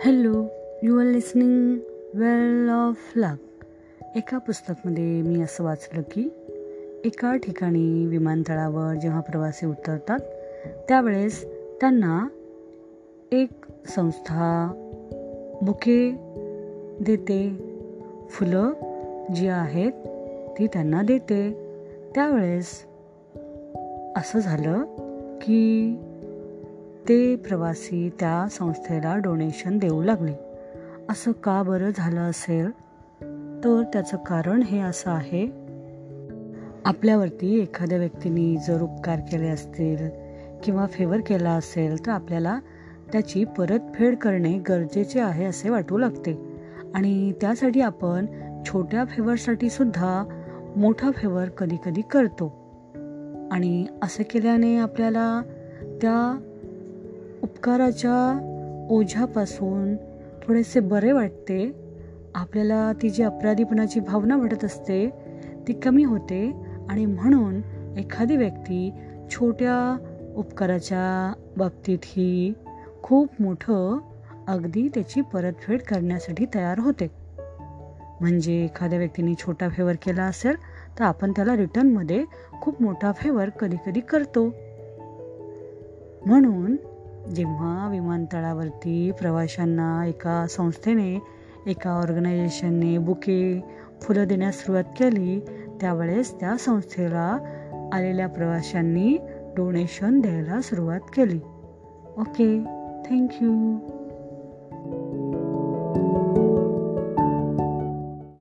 Hello you are listening well of luck एका पुस्तकमध्ये मी असं वाचलं की एका ठिकाणी विमानतळावर जेव्हा प्रवासी उतरतात त्यावेळेस त्यांना एक संस्था बुके देते. फुलं जी आहेत ती त्यांना देते. त्यावेळेस असं झालं की ते प्रवासी त्या संस्थेला डोनेशन देऊ लागले. असं का बरं झालं असेल? तर त्याचं कारण हे असं आहे आपल्यावरती एखाद्या व्यक्तीने जर उपकार केले असतील किंवा फेवर केला असेल तर आपल्याला त्याची परतफेड करणे गरजेचे आहे असे वाटू लागते. आणि त्यासाठी आपण छोट्या फेवरसाठी सुद्धा मोठा फेवर कधी कधी करतो. आणि असं केल्याने आपल्याला त्या उपकाराच्या ओझ्यापासून थोडेसे बरे वाटते. आपल्याला ती जी अपराधीपणाची भावना वाटत असते ती कमी होते आणि म्हणून एखादी व्यक्ती छोट्या उपकाराच्या बाबतीतही खूप मोठं अगदी त्याची परतफेड करण्यासाठी तयार होते. म्हणजे एखाद्या व्यक्तीने छोटा फेवर केला असेल तर आपण त्याला रिटर्नमध्ये खूप मोठा फेवर कधी कधी करतो. म्हणून जेव्हा विमानतळावरती प्रवाशांना एका संस्थेने एका ऑर्गनायझेशनने बुके फुलं देण्यास सुरुवात केली त्यावेळेस त्या संस्थेला आलेल्या प्रवाशांनी डोनेशन द्यायला सुरुवात केली. Okay thank you.